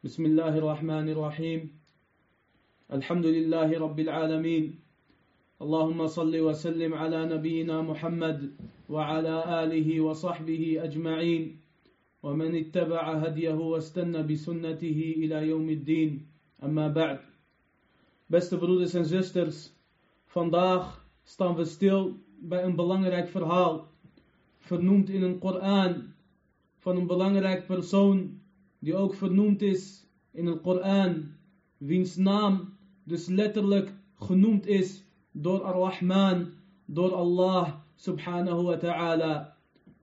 بسم الله الرحمن الرحيم. الحمد لله رب العالمين. اللهم صل وسلم على نبينا محمد وعلى آله وصحبه أجمعين. ومن اتبع هديه واستنى بسنته إلى يوم الدين. أما بعد. Beste broeders en zusters, vandaag staan we stil bij een belangrijk verhaal, vernoemd in een Koran, van een belangrijk persoon die ook vernoemd is in het Koran, wiens naam dus letterlijk genoemd is door Ar-Rahman, door Allah subhanahu wa ta'ala.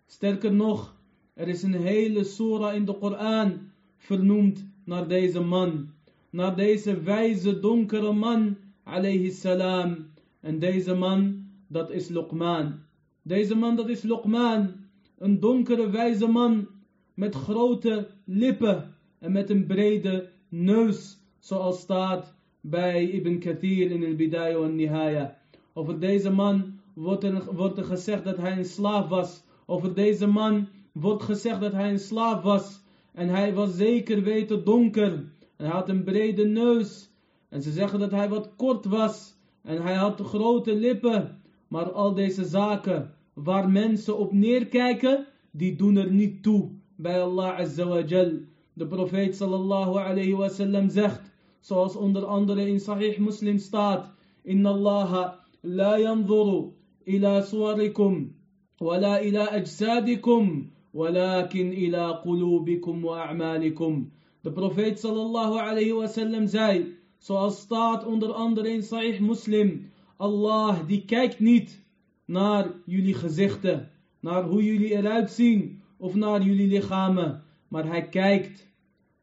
Sterker nog, er is een hele surah in de Koran vernoemd naar deze man, naar deze wijze donkere man, alayhi salam. En deze man, dat is Luqman. Deze man, dat is Luqman, een donkere wijze man met grote lippen en met een brede neus, zoals staat bij Ibn Kathir in het Bidaya en Nihaya. Over deze man wordt er, wordt er gezegd dat hij een slaaf was. Over deze man wordt gezegd dat hij een slaaf was. En hij was zeker weten donker. En hij had een brede neus. En ze zeggen dat hij wat kort was. En hij had grote lippen. Maar al deze zaken waar mensen op neerkijken, die doen er niet toe bij Allah Azza wa Jal. De profeet sallallahu alayhi wa sallam zegt, zoals onder andere in Sahih Muslim staat, Inna Allah la yanzuru ila suwarikum, wala ila ajsadikum, walakin ila qulubikum wa a'malikum. De profeet sallallahu alayhi wa sallam zei, zoals staat onder andere in Sahih Muslim, Allah die kijkt niet naar jullie gezichten, naar hoe jullie eruit zien, of naar jullie lichamen, maar hij kijkt.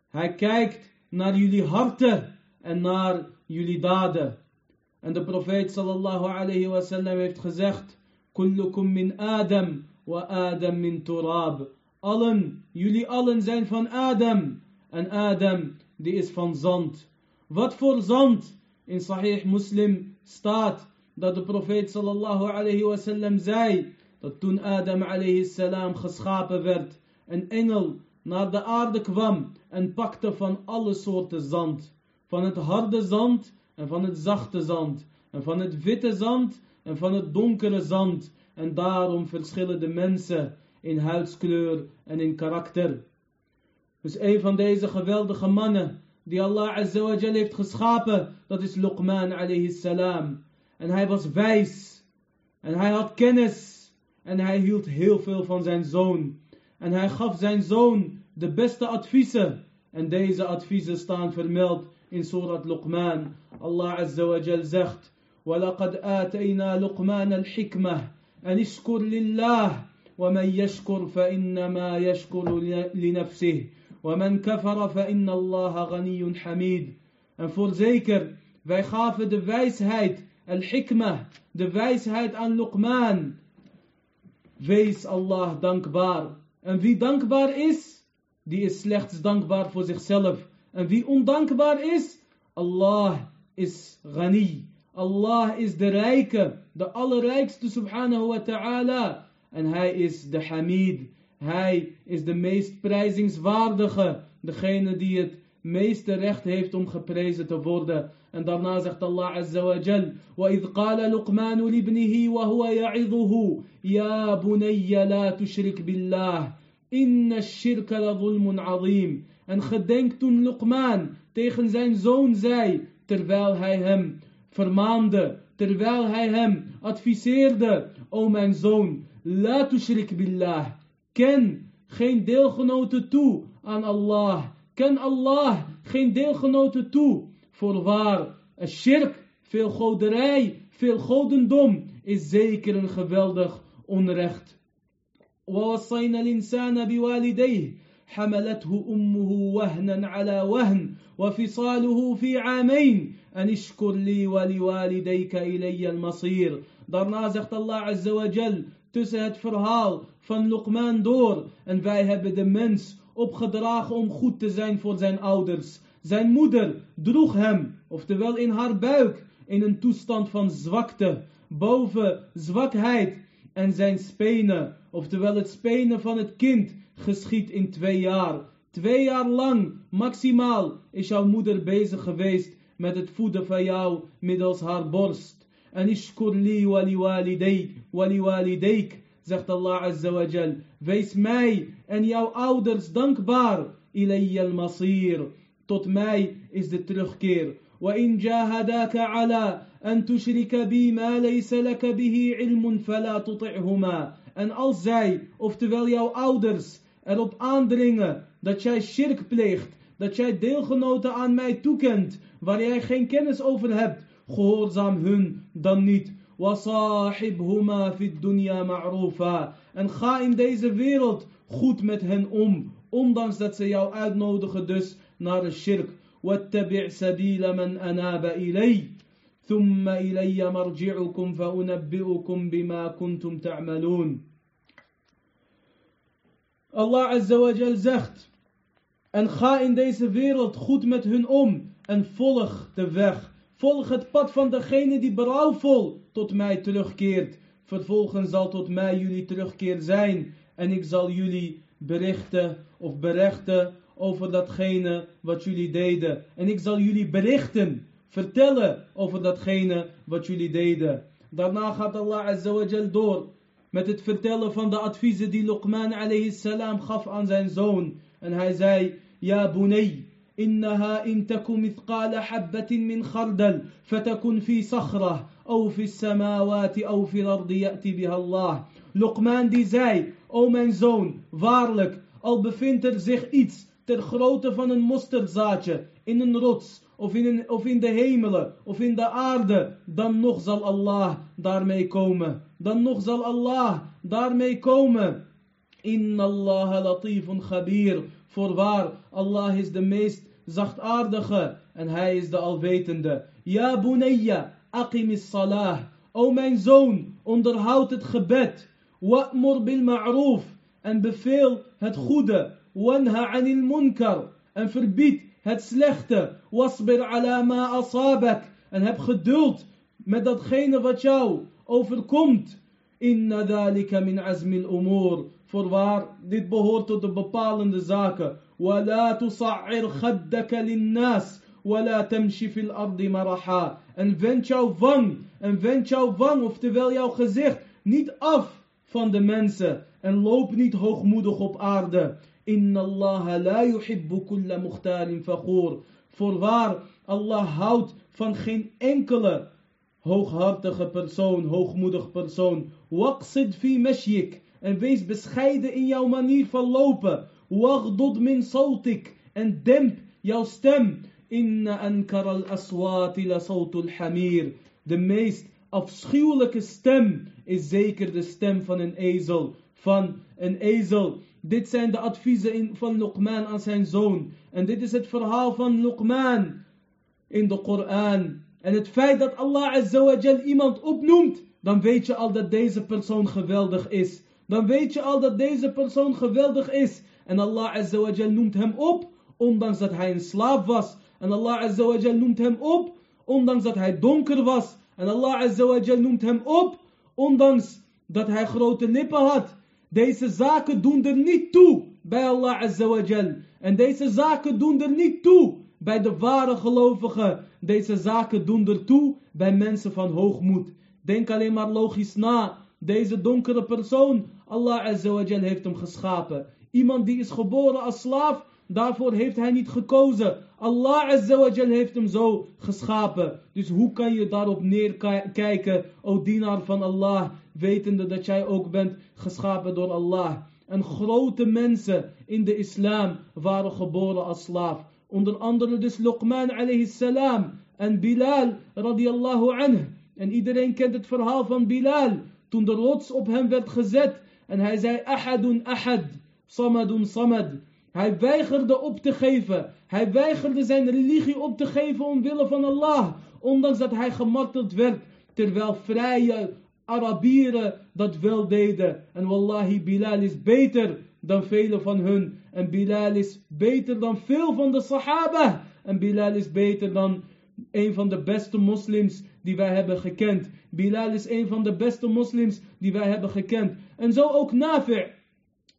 Hij kijkt naar jullie harten en naar jullie daden. En de profeet sallallahu alayhi wa sallam heeft gezegd, Kullukum min Adam wa Adam min Turab. Allen, jullie allen zijn van Adam. En Adam, die is van zand. Wat voor zand? In Sahih Muslim staat dat de profeet sallallahu alayhi wa sallam zei, dat toen Adam alayhi salam geschapen werd, een engel naar de aarde kwam en pakte van alle soorten zand. Van het harde zand en van het zachte zand. En van het witte zand en van het donkere zand. En daarom verschillen de mensen in huidskleur en in karakter. Dus een van deze geweldige mannen die Allah Azza wa Jal heeft geschapen, dat is Luqman alayhi salam. En hij was wijs. En hij had kennis En hij hield heel veel van zijn zoon. En hij gaf zijn zoon de beste adviezen. En deze adviezen staan vermeld in Surat Luqman. Allah Azza wa Jal zegt. ولقد آتينا لقمان الحكمة أن اشكر لله ومن يشكر فإنما يشكر لنفسه ومن كفر فإن الله غني حميد En voorzeker, wij gaven de wijsheid, al-hikmah, de wijsheid aan Luqman. Wees Allah dankbaar. En wie dankbaar is, die is slechts dankbaar voor zichzelf. En wie ondankbaar is, Allah is ghani. Allah is de rijke, de allerrijkste subhanahu wa ta'ala. En hij is de hamid. Hij is de meest prijzingswaardige. Degene die het meeste recht heeft om geprezen te worden. En daarna zegt Allah Azza wa Jal, وَإِذْ قَالَ لُقْمَانُ لِابْنِهِ وَهُوَ يَعِظُهُ يَا بُنَيَّ لَا تُشْرِكْ بِاللَّهِ إِنَّ الشِّرْكَ لَظُلْمٌ عَظِيمٌ En gedenk toen Luqman tegen zijn zoon zei, terwijl hij hem vermaande, terwijl hij hem adviseerde, O mijn zoon, la tushrik billah, ken geen deelgenoten toe aan Allah, ken Allah geen deelgenoten toe. Voorwaar, een shirk, veel goderij, veel godendom is zeker een geweldig onrecht. ووصينا الإنسان بوالديه حملته أمه وهنا على وهن وفصاله في عامين أن اشكر لي ولوالديك إلي المصير Daarna zegt Allah Azza wa Jal tussen het verhaal van Luqman door. En wij hebben de mens opgedragen om goed te zijn voor zijn ouders. Zijn moeder droeg hem, oftewel in haar buik, in een toestand van zwakte, boven zwakheid. En zijn spenen, oftewel het spenen van het kind, geschiet in twee jaar. Twee jaar lang, maximaal, is jouw moeder bezig geweest met het voeden van jou middels haar borst. En ishkur li wali wali zegt Allah Azza wa Jal. Wees mij en jouw ouders dankbaar. Ilayya al-masir. Tot mij is de terugkeer. وإن جاهداك على أن تشرك بي ما ليس لك به علم فلا تطعهما. En als zij, oftewel jouw ouders, erop aandringen dat jij shirk pleegt, dat jij deelgenoten aan mij toekent, waar jij geen kennis over hebt, gehoorzaam hun dan niet. وصاحبهما في الدنيا معروفا. ان خا ان deze wereld goed met hen om. Ondanks dat ze jou uitnodigen dus naar de shirk. واتبع سبيل من اناب الي ثم الي مرجعكم فانبئكم بما كنتم تعملون. الله عز وجل زخت ان خا ان deze wereld goed met hun om en volg de weg. Volg het pad van degene die berouwvol tot mij terugkeert. Vervolgens zal tot mij jullie terugkeer zijn en ik zal jullie berichten of berechten over datgene wat jullie deden. En ik zal jullie berichten, vertellen over datgene wat jullie deden. Daarna gaat Allah Azza door met het vertellen van de adviezen die Luqman alayhi salam gaf aan zijn zoon. En hij zei, Ja bunay, إنها إن تك مثقال حبة من خردل فتكن في صخرة أو في السماوات أو في الأرض يأتي بها الله. Luqman die zei, O mijn zoon, waarlijk, al bevindt er zich iets ter grootte van een mosterdzaadje in een rots of in, een, of in de hemelen of in de aarde, dan nog zal Allah daarmee komen. Dan nog zal Allah daarmee komen. Inna Allah latifun khabir. Voorwaar, Allah is de meest zachtaardige en hij is de alwetende. Ja bunayya, aqimis salah. O mijn zoon, onderhoud het gebed. Wa'mur bil ma'roof. En beveel het goede. Wanha anil munkar. En verbied het slechte. Wasbir ala ma asabak. En heb geduld met datgene wat jou overkomt. Inna dhalika min azmil umur. Voorwaar, dit behoort tot de bepalende zaken. ولا تصعر خدك للناس ولا تمشي في الأرض مرحا en wend jouw wang en wend jouw wang oftewel jouw gezicht niet af van de mensen en loop niet hoogmoedig op aarde inna Allah la yuhibbu kulla mukhtalin fakhur voorwaar Allah houdt van geen enkele hooghartige persoon hoogmoedig persoon waqsid fi mashyik en wees bescheiden in jouw manier van lopen Wagdod min sautik. En demp jouw stem. Inna ankar al aswati la sautul hamir. De meest afschuwelijke stem is zeker de stem van een ezel. Van een ezel. Dit zijn de adviezen van Luqman aan zijn zoon. En dit is het verhaal van Luqman in de Koran. En het feit dat Allah Azza iemand opnoemt, dan weet je al dat deze persoon geweldig is. Dan weet je al dat deze persoon geweldig is. En Allah Azza wa Jal noemt hem op, ondanks dat hij een slaaf was. En Allah Azza wa Jal noemt hem op, ondanks dat hij donker was. En Allah Azza wa Jal noemt hem op, ondanks dat hij grote lippen had. Deze zaken doen er niet toe bij Allah Azza wa Jal. En deze zaken doen er niet toe bij de ware gelovigen. Deze zaken doen er toe bij mensen van hoogmoed. Denk alleen maar logisch na. Deze donkere persoon, Allah Azza wa Jal heeft hem geschapen. Iemand die is geboren als slaaf, daarvoor heeft hij niet gekozen. Allah Azza wa Jal heeft hem zo geschapen. Dus hoe kan je daarop neerkijken, o dienaar van Allah, wetende dat jij ook bent geschapen door Allah. En grote mensen in de islam waren geboren als slaaf. Onder andere dus Luqman alayhi salam en Bilal radiallahu anh. En iedereen kent het verhaal van Bilal. Toen de rots op hem werd gezet en hij zei ahadun ahad. Samadun Samad. Hij weigerde op te geven. Hij weigerde zijn religie op te geven omwille van Allah. Ondanks dat hij gemarteld werd. Terwijl vrije Arabieren dat wel deden. En wallahi, Bilal is beter dan vele van hun. En Bilal is beter dan veel van de Sahaba. En Bilal is beter dan een van de beste moslims die wij hebben gekend. Bilal is een van de beste moslims die wij hebben gekend. En zo ook Nafi'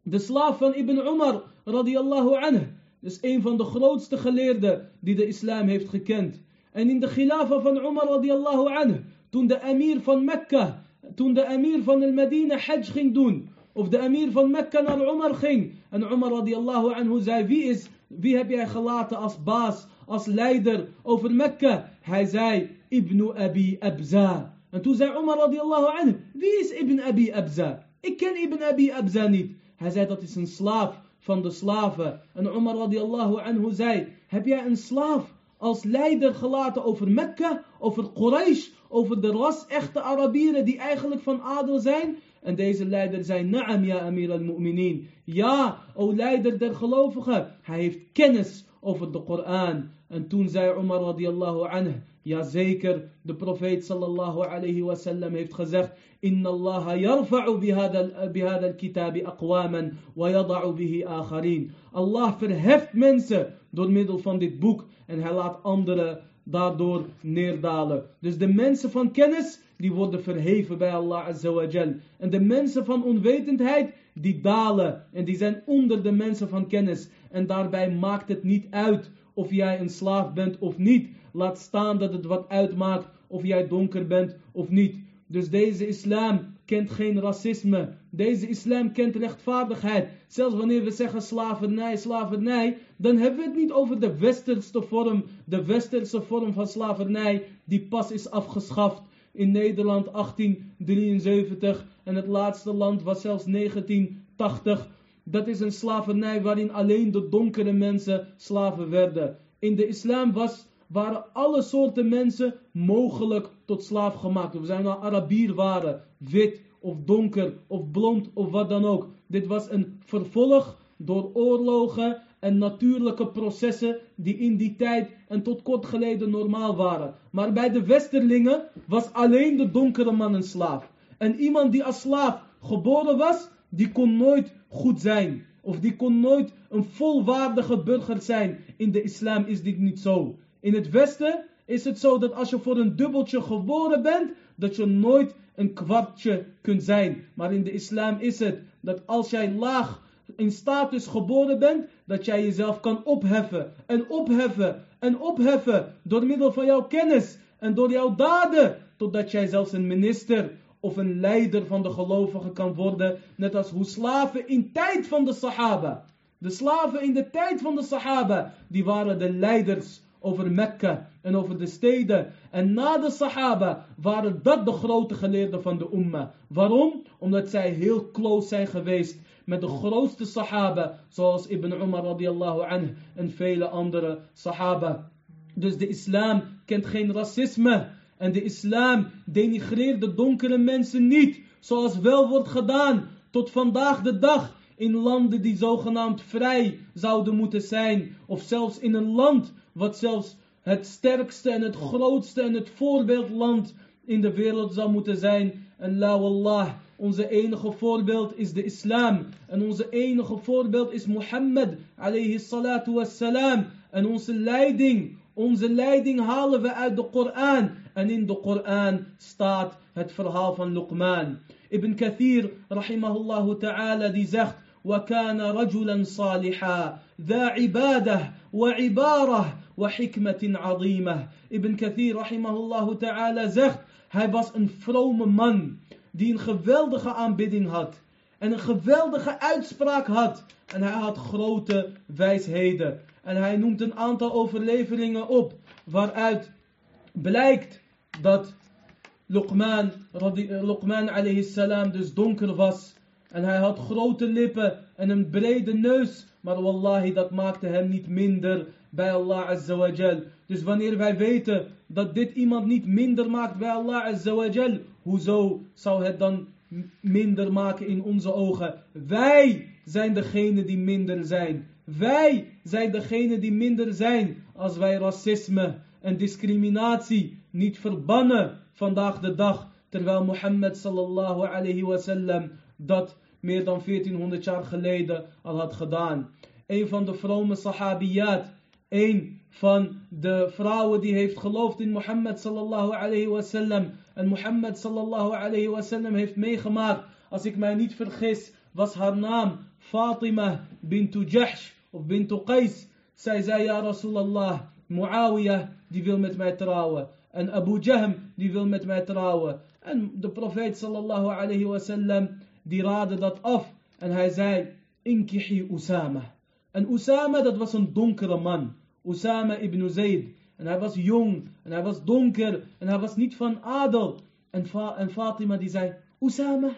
de slaaf van Ibn Umar radiallahu anhu. Dus een van de grootste geleerden die de islam heeft gekend. En in de khilafa van Umar radiallahu anhu, toen de emir van Mekka, toen de emir van el Medina Hajj ging doen, of de emir van Mekka naar Umar ging, en Umar radiallahu anhu zei, wie, is, wie heb jij gelaten als baas, als leider over Mekka? Hij zei, Ibn Abi Abza. En toen zei Umar radiallahu anhu, wie is Ibn Abi Abza? Ik ken Ibn Abi Abza niet. Hij zei, dat is een slaaf van de slaven. En Umar radiallahu anhu zei, heb jij een slaaf als leider gelaten over Mekka, over Quraysh, over de ras-echte Arabieren die eigenlijk van adel zijn? En deze leider zei, Naam ja Amir al-Mu'minin. Ja, o leider der gelovigen. Hij heeft kennis over de Koran. En toen zei Umar radiallahu anhu, Jazeker, de profeet sallallahu alayhi wa sallam heeft gezegd: Inna Allah yarfa'u bihada al-kitabi aqwaman wa yada'u bihi akharin. Allah verheft mensen door middel van dit boek en hij laat anderen daardoor neerdalen. Dus de mensen van kennis, die worden verheven bij Allah azza wa jal. En de mensen van onwetendheid, die dalen en die zijn onder de mensen van kennis. En daarbij maakt het niet uit of jij een slaaf bent of niet. Laat staan dat het wat uitmaakt of jij donker bent of niet. Dus deze islam kent geen racisme. Deze islam kent rechtvaardigheid. Zelfs wanneer we zeggen slavernij, slavernij, dan hebben we het niet over de westerse vorm, de westerse vorm van slavernij die pas is afgeschaft in Nederland 1873 en het laatste land was zelfs 1980. Dat is een slavernij waarin alleen de donkere mensen slaven werden. In de islam was waren alle soorten mensen mogelijk tot slaaf gemaakt. Of zij nou Arabier waren, wit of donker of blond of wat dan ook. Dit was een vervolg door oorlogen en natuurlijke processen die in die tijd en tot kort geleden normaal waren. Maar bij de westerlingen was alleen de donkere man een slaaf. En iemand die als slaaf geboren was, die kon nooit goed zijn. Of die kon nooit een volwaardige burger zijn. In de islam is dit niet zo. In het Westen is het zo dat als je voor een dubbeltje geboren bent, dat je nooit een kwartje kunt zijn. Maar in de islam is het dat als jij laag in status geboren bent, dat jij jezelf kan opheffen en opheffen en opheffen door middel van jouw kennis en door jouw daden, totdat jij zelfs een minister of een leider van de gelovigen kan worden, net als hoe slaven in tijd van de Sahaba. De slaven in de tijd van de Sahaba, die waren de leiders over Mekka en over de steden. En na de Sahaba waren dat de grote geleerden van de Umma. Waarom? Omdat zij heel close zijn geweest met de grootste Sahaba, zoals Ibn Umar radiallahu anhu en vele andere Sahaba. Dus de islam kent geen racisme. En de islam denigreert de donkere mensen niet, zoals wel wordt gedaan tot vandaag de dag in landen die zogenaamd vrij zouden moeten zijn, of zelfs in een land wat zelfs het sterkste en het grootste en het voorbeeldland in de wereld zou moeten zijn. En la wallah, onze enige voorbeeld is de islam. En onze enige voorbeeld is Mohammed alayhi salatu wassalam. En onze leiding, onze leiding halen we uit de Koran. En in de Koran staat het verhaal van Luqman. Ibn Kathir, rahimahullah ta'ala, die zegt... وكان رجلا صالحا ذا عباده وعباره وحكمة عظيمة Ibn Kathir rahimahullah ta'ala zegt, hij was een vrome man die een geweldige aanbidding had en een geweldige uitspraak had en hij had grote wijsheden en hij noemt een aantal overleveringen op waaruit blijkt dat Luqman, Luqman alayhi salam dus donker was en hij had grote lippen en een brede neus. Maar wallahi, dat maakte hem niet minder bij Allah Azza wa Jal. Dus wanneer wij weten dat dit iemand niet minder maakt bij Allah Azza wa Jal, hoezo zou het dan minder maken in onze ogen? Wij zijn degene die minder zijn. Wij zijn degene die minder zijn als wij racisme en discriminatie niet verbannen vandaag de dag. Terwijl Mohammed sallallahu alayhi wa sallam dat meer dan 1400 jaar geleden al had gedaan. Een van de vrome sahabiyat, een van de vrouwen die heeft geloofd in Mohammed sallallahu alayhi wasallam. En Mohammed sallallahu alayhi wasallam heeft meegemaakt, als ik mij niet vergis, was haar naam Fatima bintu Jahsh of bintu Qais. Zij zei, ja Rasulallah, Muawiyah, die wil met mij trouwen. En Abu Jahm, die wil met mij trouwen. En de profeet sallallahu alayhi wasallam, die raadde dat af. En hij zei, inkihi Usama. En Usama, dat was een donkere man. Usama ibn Zayd. En hij was jong. En hij was donker. En hij was niet van adel. En Fatima die zei, Usama,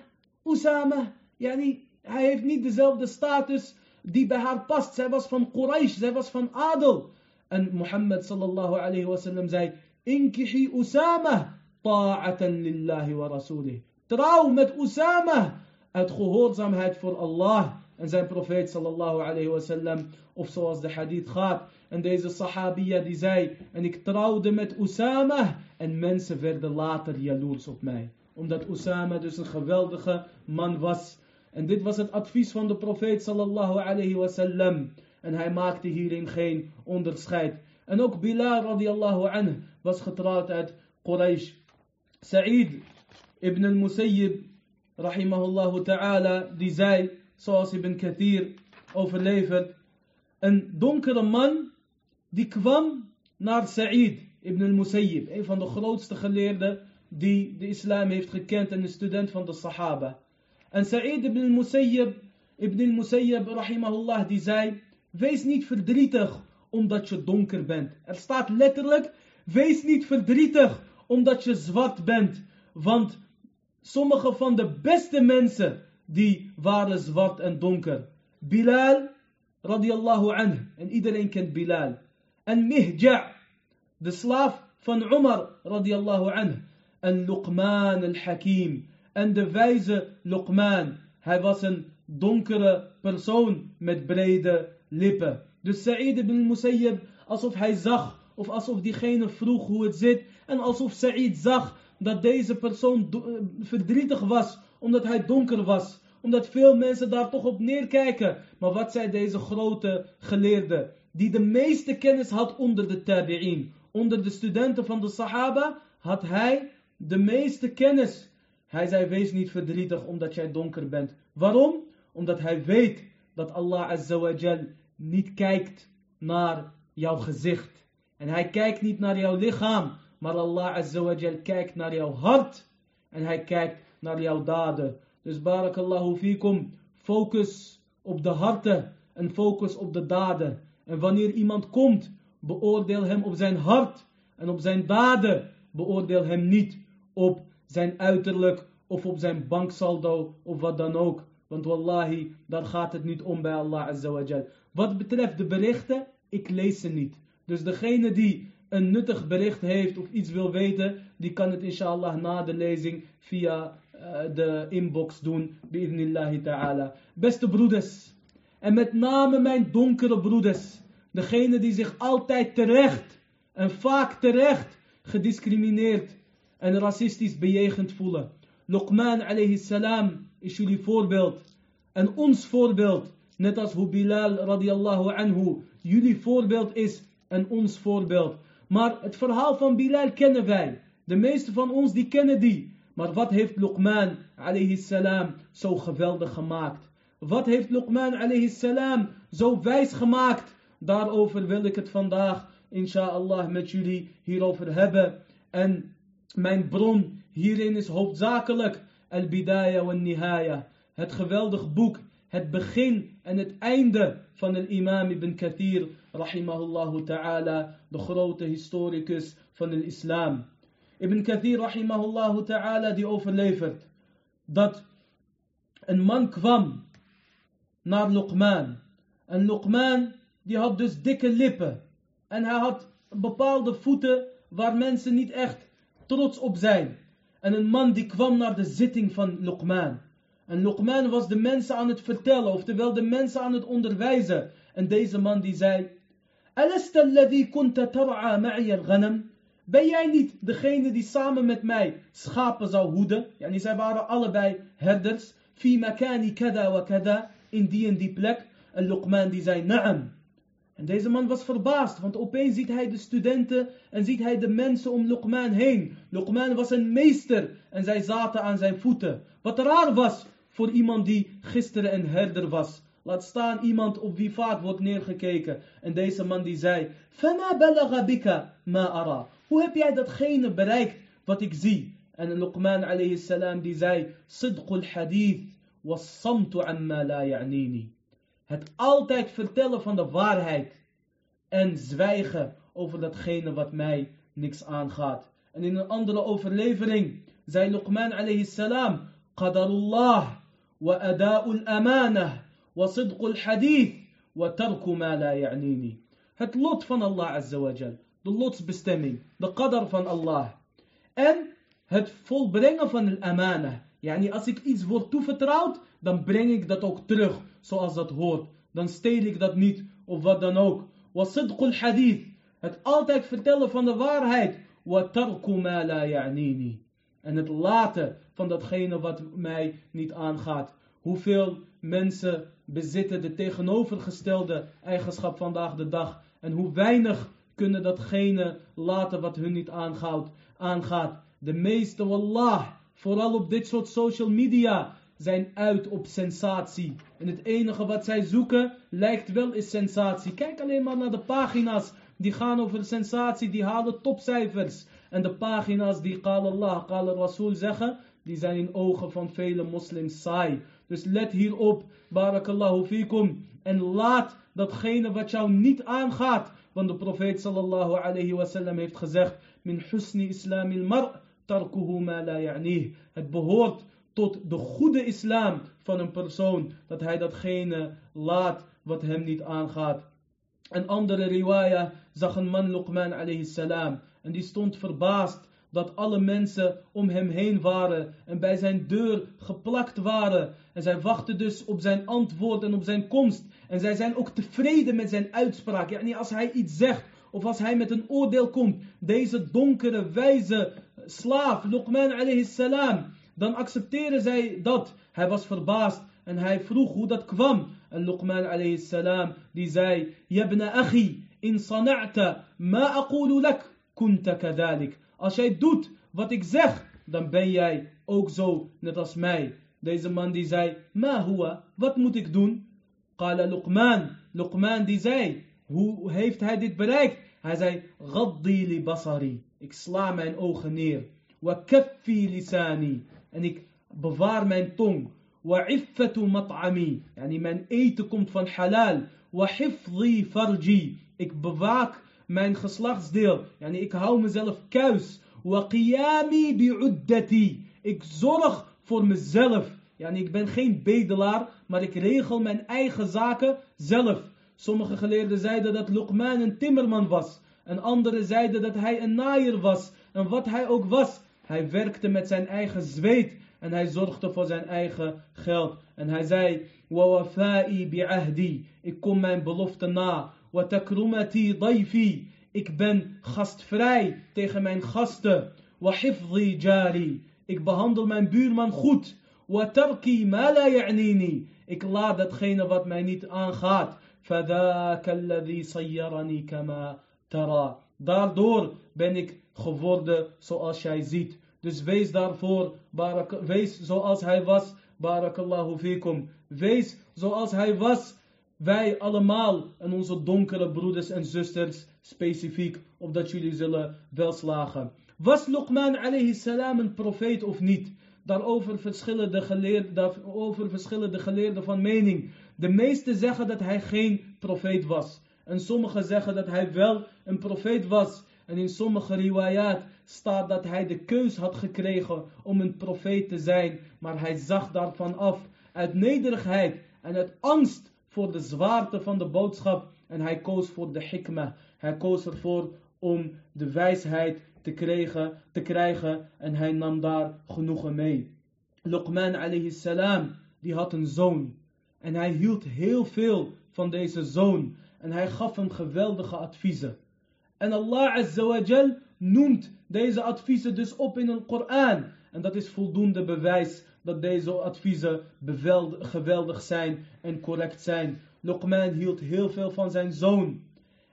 Usama. Yani, hij heeft niet dezelfde status die bij haar past. Zij was van Quraysh. Zij was van adel. En Mohammed sallallahu alayhi wasallam zei, Inkihi Usama. Ta'atan lillahi wa rasulih. Trouw met Usama. Uit gehoorzaamheid voor Allah en zijn profeet sallallahu alayhi wasallam. Of zoals de hadith gaat. En deze sahabiya die zei, en ik trouwde met Usama. En mensen werden later jaloers op mij. Omdat Usama dus een geweldige man was. En dit was het advies van de profeet sallallahu alayhi wasallam. En hij maakte hierin geen onderscheid. En ook Bilal radiallahu anhu was getrouwd uit Quraysh. Sa'id ibn al-Musayyib rahimahullah ta'ala die zei zoals Ibn Kathir overlevert. Een donkere man die kwam naar Sa'id ibn al-Musayyib, een van de grootste geleerden die de islam heeft gekend en een student van de Sahaba. En Sa'id ibn al-Musayyib, ibn al-Musayyib rahimahullah, die zei, wees niet verdrietig omdat je donker bent. Er staat letterlijk, wees niet verdrietig omdat je zwart bent. Want sommige van de beste mensen die waren zwart en donker. Bilal, radiallahu anhu. En iedereen kent Bilal. En Mihja, de slaaf van Umar, radiallahu anhu. En Luqman al-Hakim. En de wijze Luqman. Hij was een donkere persoon met brede lippen. Dus Sa'id ibn Musayyib, alsof hij zag, of alsof diegene vroeg hoe het zit. En alsof Sa'id zag dat deze persoon verdrietig was omdat hij donker was. Omdat veel mensen daar toch op neerkijken. Maar wat zei deze grote geleerde? Die de meeste kennis had onder de tabi'in. Onder de studenten van de sahaba had hij de meeste kennis. Hij zei, wees niet verdrietig omdat jij donker bent. Waarom? Omdat hij weet dat Allah azawajal niet kijkt naar jouw gezicht. En hij kijkt niet naar jouw lichaam. Maar Allah azawajal kijkt naar jouw hart. En hij kijkt naar jouw daden. Dus barakallahu fikum, focus op de harten en focus op de daden. En wanneer iemand komt, beoordeel hem op zijn hart en op zijn daden. Beoordeel hem niet op zijn uiterlijk of op zijn banksaldo of wat dan ook. Want wallahi, daar gaat het niet om bij Allah azawajal. Wat betreft de berichten, ik lees ze niet. Dus degene die een nuttig bericht heeft of iets wil weten, die kan het inshallah na de lezing via uh, de inbox doen. Bi'idnillahi ta'ala. Beste broeders, en met name mijn donkere broeders, degene die zich altijd terecht en vaak terecht gediscrimineerd en racistisch bejegend voelen. Luqman alayhi salam is jullie voorbeeld en ons voorbeeld, net als hoe Bilal radiallahu anhu jullie voorbeeld is en ons voorbeeld. Maar het verhaal van Bilal kennen wij. De meeste van ons die kennen die. Maar wat heeft Luqman alayhi salam zo geweldig gemaakt? Wat heeft Luqman alayhi salam zo wijs gemaakt? Daarover wil ik het vandaag inshallah met jullie hierover hebben. En mijn bron hierin is hoofdzakelijk Al-Bidaya wa Nihaya. Het geweldig boek, het begin en het einde van de imam ibn Kathir rahimahullah ta'ala, de grote historicus van de islam. Ibn Kathir rahimahullah ta'ala die overlevert dat een man kwam naar Luqman. En Luqman die had dus dikke lippen. En hij had bepaalde voeten waar mensen niet echt trots op zijn. En een man die kwam naar de zitting van Luqman. En Luqman was de mensen aan het vertellen, oftewel de mensen aan het onderwijzen. En deze man die zei, alladhi kunta tar'a ma'i al-ghanam? Ben jij niet degene die samen met mij schapen zou hoeden? En zij waren allebei herders. Fi makani kada wa kada. In die en die plek. En Luqman die zei, na'am. En deze man was verbaasd, want opeens ziet hij de studenten en ziet hij de mensen om Luqman heen. Luqman was een meester en zij zaten aan zijn voeten. Wat raar was voor iemand die gisteren een herder was. Laat staan iemand op wie vaak wordt neergekeken. En deze man die zei, Fama balagha bika ma ara. Hoe heb jij datgene bereikt wat ik zie? En Luqman alayhi salam die zei, Sidqul hadith was samtu amma la. Het altijd vertellen van de waarheid en zwijgen over datgene wat mij niks aangaat. En in een andere overlevering zei Luqman alayhi salam, Qadarullah wa sidqul hadith wa tarku ma la ya'nini. Het lot van Allah azza wa jal. De lotsbestemming. De qadar van Allah. En het volbrengen van de amana. Yani als ik iets word toevertrouwd, dan breng ik dat ook terug zoals dat hoort. Dan steel ik dat niet of wat dan ook. Wasidqul hadith. Het altijd vertellen van de waarheid. Watarku ma la ya'nini. En het laten van datgene wat mij niet aangaat. Hoeveel mensen bezitten de tegenovergestelde eigenschap vandaag de dag. En hoe weinig kunnen datgene laten wat hun niet aangaat. De meeste, wallah, vooral op dit soort social media, zijn uit op sensatie. En het enige wat zij zoeken lijkt wel is sensatie. Kijk alleen maar naar de pagina's die gaan over sensatie, die halen topcijfers. En de pagina's die qal Allah, qal Rasul zeggen, die zijn in ogen van vele moslims saai. Dus let hierop, barakallahu fikum. En laat datgene wat jou niet aangaat. Want de profeet sallallahu alayhi wasallam heeft gezegd, min husni islamil mar' tarkuhu ma la ya'nih. Het behoort tot de goede islam van een persoon. Dat hij datgene laat wat hem niet aangaat. Een andere riwaya zag een man Luqman alayhi salam. En die stond verbaasd dat alle mensen om hem heen waren en bij zijn deur geplakt waren. En zij wachten dus op zijn antwoord en op zijn komst. En zij zijn ook tevreden met zijn uitspraak. Ja, niet als hij iets zegt of als hij met een oordeel komt. Deze donkere, wijze slaaf, Luqman alayhi salam. Dan accepteren zij dat. Hij was verbaasd en hij vroeg hoe dat kwam. En Luqman alayhi salam die zei, Yabna achi, in sana'ta ma aqulu lak, kunta kadalik. Als jij doet wat ik zeg, dan ben jij ook zo net als mij. Deze man die zei, ma huwa, wat moet ik doen? Qala Luqman, Luqman die zei, hoe heeft hij dit bereikt? Hij zei, Gaddi li basari, ik sla mijn ogen neer. Wa kaffi lisani, en ik bewaar mijn tong. Wa iffatu mat'ami, yani mijn eten komt van halal. Wa hifzi farji, ik bewaak mijn geslachtsdeel. Yani ik hou mezelf kuis. Wa qiyami bi'uddati, ik zorg voor mezelf. Yani ik ben geen bedelaar, maar ik regel mijn eigen zaken zelf. Sommige geleerden zeiden dat Luqman een timmerman was. En anderen zeiden dat hij een naaier was. En wat hij ook was, hij werkte met zijn eigen zweet. En hij zorgde voor zijn eigen geld. En hij zei, وَوَفَائِي bi'ahdi. Ik kom mijn belofte na. وَتَكْرُمَتِي ضَيْفِي. Ik ben gastvrij tegen mijn gasten. وَحِفْظِي jari. Ik behandel mijn buurman goed. وَتَرْكِي مَا لَا يَعْنِينِي. Ik laat datgene wat mij niet aangaat. فَذَاكَ الَّذِي صَيَّرَنِي كَمَا تَرَى. Daardoor ben ik geworden zoals jij ziet. Dus wees daarvoor, barak, wees zoals hij was, barakallahu fikum. Wees zoals hij was, wij allemaal en onze donkere broeders en zusters specifiek, opdat jullie zullen welslagen. Was Luqman alayhi salam een profeet of niet? Daarover verschillen, de geleerden, daarover geleerden van mening. De meesten zeggen dat hij geen profeet was. En sommigen zeggen dat hij wel een profeet was. En in sommige riwayat staat dat hij de keus had gekregen om een profeet te zijn. Maar hij zag daarvan af uit nederigheid en uit angst voor de zwaarte van de boodschap. En hij koos voor de hikmah. Hij koos ervoor om de wijsheid te krijgen, te krijgen en hij nam daar genoegen mee. Luqman alayhi salam, die had een zoon. En hij hield heel veel van deze zoon. En hij gaf hem geweldige adviezen. En Allah Azza wa Jal noemt deze adviezen dus op in de Koran. En dat is voldoende bewijs dat deze adviezen geweldig zijn en correct zijn. Luqman hield heel veel van zijn zoon.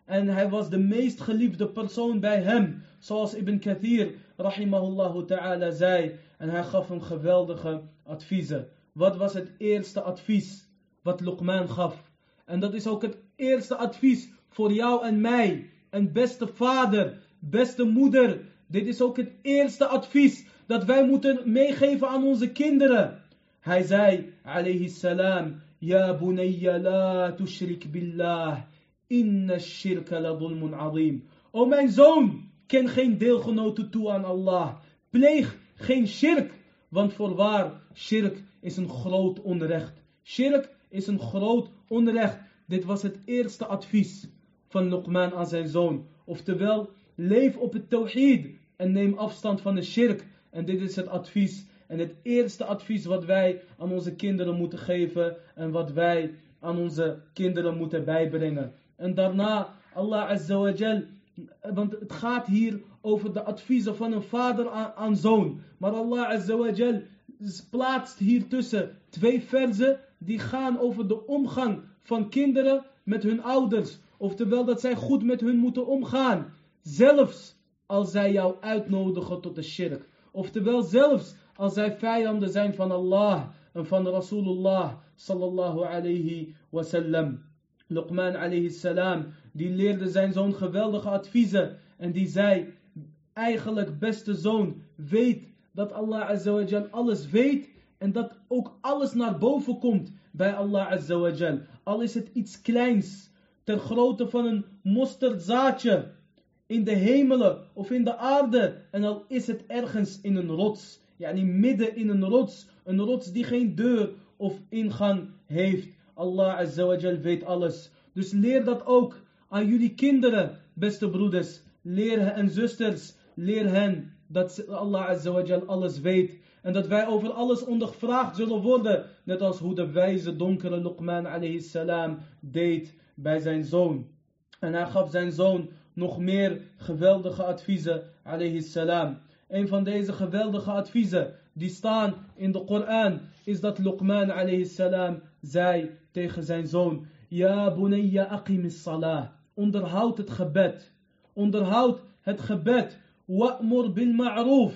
En hij was de meest geliefde persoon bij hem. Zoals Ibn Kathir, rahimahullah ta'ala, zei. En hij gaf hem geweldige adviezen. Wat was het eerste advies wat Luqman gaf. En dat is ook het eerste advies voor jou en mij. En beste vader, beste moeder. Dit is ook het eerste advies dat wij moeten meegeven aan onze kinderen. Hij zei, alayhi salam, Ja bunayya la tushrik billah, inna shirka la dhulmun azim. O mijn zoon, ken geen deelgenoten toe aan Allah. Pleeg geen shirk, want voorwaar, shirk is een groot onrecht. Shirk is een groot onrecht. Dit was het eerste advies van Luqman aan zijn zoon. Oftewel, leef op het tawhid en neem afstand van de shirk. En dit is het advies en het eerste advies wat wij aan onze kinderen moeten geven en wat wij aan onze kinderen moeten bijbrengen. En daarna, Allah Azza want het gaat hier over de adviezen van een vader aan, aan zoon. Maar Allah Azza plaatst hier tussen twee verzen die gaan over de omgang van kinderen met hun ouders. Oftewel dat zij goed met hun moeten omgaan. Zelfs als zij jou uitnodigen tot de shirk. Oftewel zelfs als zij vijanden zijn van Allah en van Rasulullah sallallahu alayhi wasallam. Luqman alayhi salam, die leerde zijn zoon geweldige adviezen. En die zei, eigenlijk beste zoon, weet dat Allah azawajal alles weet. En dat ook alles naar boven komt bij Allah azawajal. Al is het iets kleins, ter grootte van een mosterdzaadje in de hemelen of in de aarde. En al is het ergens in een rots. Yani midden in een rots. Een rots die geen deur of ingang heeft. Allah Azawajal weet alles. Dus leer dat ook aan jullie kinderen, beste broeders. Leer hen en zusters. Leer hen dat Allah Azawajal alles weet. En dat wij over alles ondergevraagd zullen worden. Net als hoe de wijze donkere Luqman alayhi salam deed bij zijn zoon. En hij gaf zijn zoon nog meer geweldige adviezen alayhi salam. Een van deze geweldige adviezen die staan in de Koran is dat Luqman alayhi salam zei tegen zijn zoon: Ja bunayya aqim salah. Onderhoud het gebed. Onderhoud het gebed. Wa'mur bil ma'roof.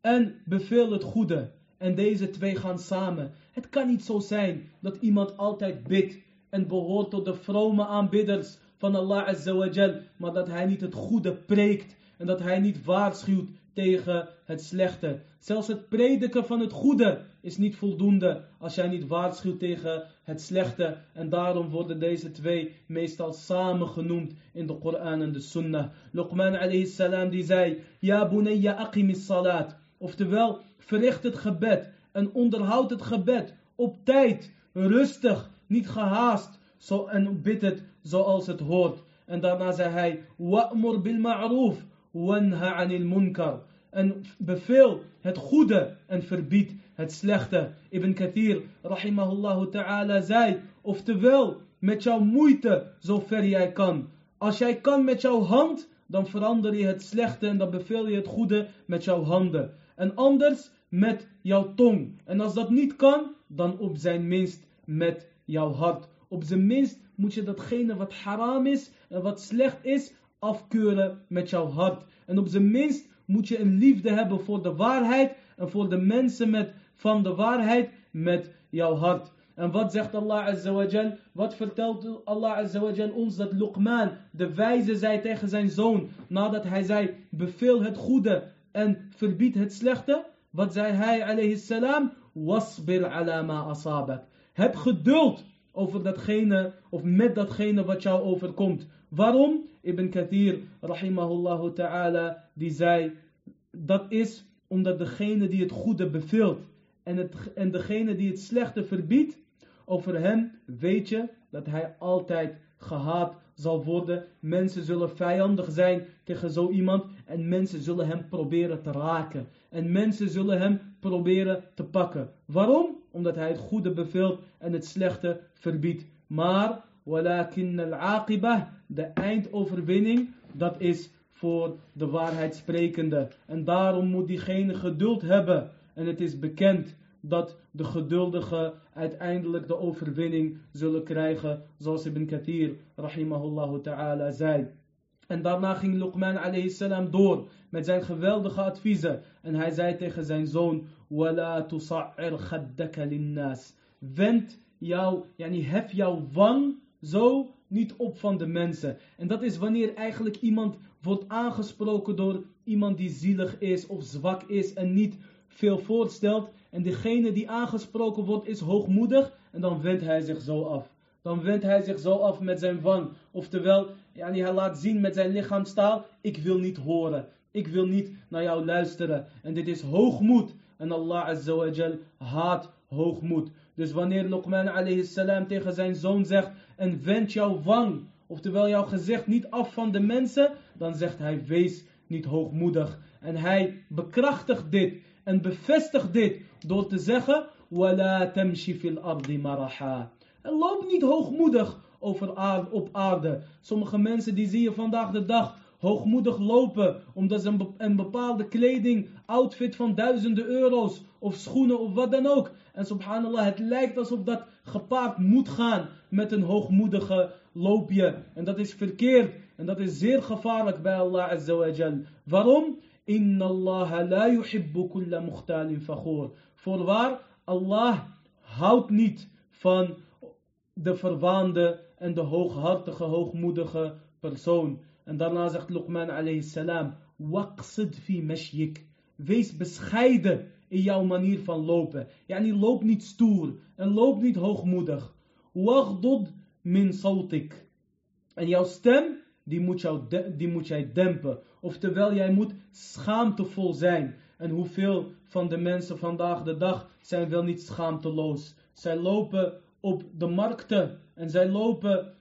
En beveel het goede. En deze twee gaan samen. Het kan niet zo zijn dat iemand altijd bidt en behoort tot de vrome aanbidders van Allah Azza maar dat hij niet het goede preekt en dat hij niet waarschuwt tegen het slechte. Zelfs het prediken van het goede is niet voldoende als jij niet waarschuwt tegen het slechte. En daarom worden deze twee meestal samen genoemd in de Koran en de Sunnah. Luqman alayhi salam die zei, Ja bunayya aqim salat. Oftewel, verricht het gebed en onderhoud het gebed op tijd, rustig, niet gehaast. Zo, en bid het zoals het hoort. En daarna zei hij, Wa'mur bil ma'roof. Wanha anil munkar. En beveel het goede en verbied het slechte. Ibn Kathir, rahimahullah ta'ala, zei, oftewel, met jouw moeite, zover jij kan. Als jij kan met jouw hand, dan verander je het slechte en dan beveel je het goede met jouw handen. En anders met jouw tong. En als dat niet kan, dan op zijn minst met jouw hart. Op zijn minst moet je datgene wat haram is en wat slecht is, afkeuren met jouw hart. En op zijn minst moet je een liefde hebben voor de waarheid en voor de mensen met, van de waarheid met jouw hart. En wat zegt Allah Azza Wat vertelt Allah Azza ons dat Luqman, de wijze, zei tegen zijn zoon, nadat hij zei, beveel het goede en verbied het slechte. Wat zei hij alayhi salam? Wasbir ala ma asabak. Heb geduld over datgene of met datgene wat jou overkomt. Waarom? Ibn Kathir, rahimahullah ta'ala, die zei, dat is omdat degene die het goede beveelt en, het, en degene die het slechte verbiedt, over hem weet je dat hij altijd gehaat zal worden. Mensen zullen vijandig zijn tegen zo iemand en mensen zullen hem proberen te raken. En mensen zullen hem proberen te pakken. Waarom? Omdat hij het goede beveelt en het slechte verbiedt. Maar, walakin al-aqibah, de eindoverwinning, dat is voor de waarheidsprekende. En daarom moet diegene geduld hebben. En het is bekend dat de geduldigen uiteindelijk de overwinning zullen krijgen, zoals Ibn Kathir, rahimahullah ta'ala, zei. En daarna ging Luqman alayhi salam door met zijn geweldige adviezen. En hij zei tegen zijn zoon, Wala tusa'ir khaddaka linnas. Wend jou, yani hef jouw wang zo niet op van de mensen. En dat is wanneer eigenlijk iemand wordt aangesproken door iemand die zielig is of zwak is en niet veel voorstelt. En degene die aangesproken wordt is hoogmoedig en dan wendt hij zich zo af. Dan wendt hij zich zo af met zijn wang. Oftewel, yani hij laat zien met zijn lichaamstaal, ik wil niet horen. Ik wil niet naar jou luisteren. En dit is hoogmoed. En Allah azawajal haat hoogmoed. Dus wanneer Luqman alayhi salam tegen zijn zoon zegt: En wend jouw wang, oftewel jouw gezicht niet af van de mensen, dan zegt hij: Wees niet hoogmoedig. En hij bekrachtigt dit en bevestigt dit door te zeggen: Wala tamshi fil ardi maraha. En loop niet hoogmoedig over op aarde. Sommige mensen die zie je vandaag de dag hoogmoedig lopen omdat ze een bepaalde kleding, outfit van duizenden euro's of schoenen of wat dan ook. En subhanallah, het lijkt alsof dat gepaard moet gaan met een hoogmoedige loopje. En dat is verkeerd en dat is zeer gevaarlijk bij Allah Azza wa Jal. Waarom? Inna Allah la yuhibbu kulla mukhtalin fakhur. Voorwaar, Allah houdt niet van de verwaande en de hooghartige, hoogmoedige persoon. En daarna zegt Luqman alayhi salam, waqsid fi mashyik. Wees bescheiden in jouw manier van lopen. Yani loop niet stoer en loop niet hoogmoedig. Waghdud min sautik. En jouw stem, die moet, die moet jij dempen. Oftewel, jij moet schaamtevol zijn. En hoeveel van de mensen vandaag de dag zijn wel niet schaamteloos. Zij lopen op de markten en zij lopen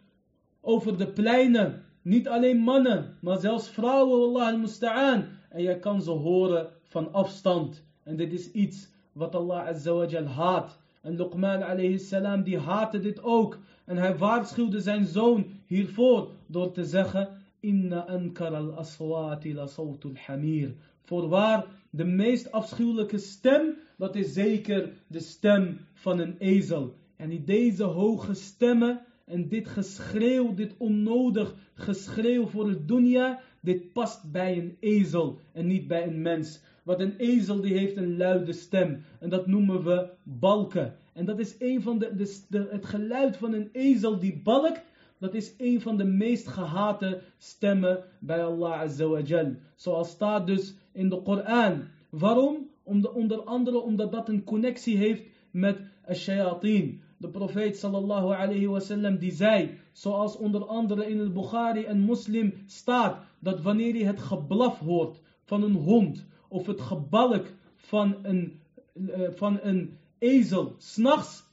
over de pleinen niet alleen mannen, maar zelfs vrouwen, Allah al-musta'an. En jij kan ze horen van afstand. En dit is iets wat Allah azawajal haat. En Luqman alayhi salam die haatte dit ook. En hij waarschuwde zijn zoon hiervoor door te zeggen... Inna ankar al-aswati la sawtul hamir. Voorwaar, de meest afschuwelijke stem, dat is zeker de stem van een ezel. En deze hoge stemmen en dit geschreeuw, dit onnodig geschreeuw voor het dunya, dit past bij een ezel en niet bij een mens. Want een ezel die heeft een luide stem en dat noemen we balken. En dat is een van de, de, het geluid van een ezel die balkt, dat is een van de meest gehate stemmen bij Allah Azza wa Jal. Zoals staat dus in de Koran. Waarom? Om de, onder andere omdat dat een connectie heeft met shayateen de profeet sallallahu alayhi wasallam zei, zoals onder andere in het Bukhari en Muslim staat, dat wanneer je het geblaf hoort van een hond of het gebalk van een, uh, van een ezel, s'nachts,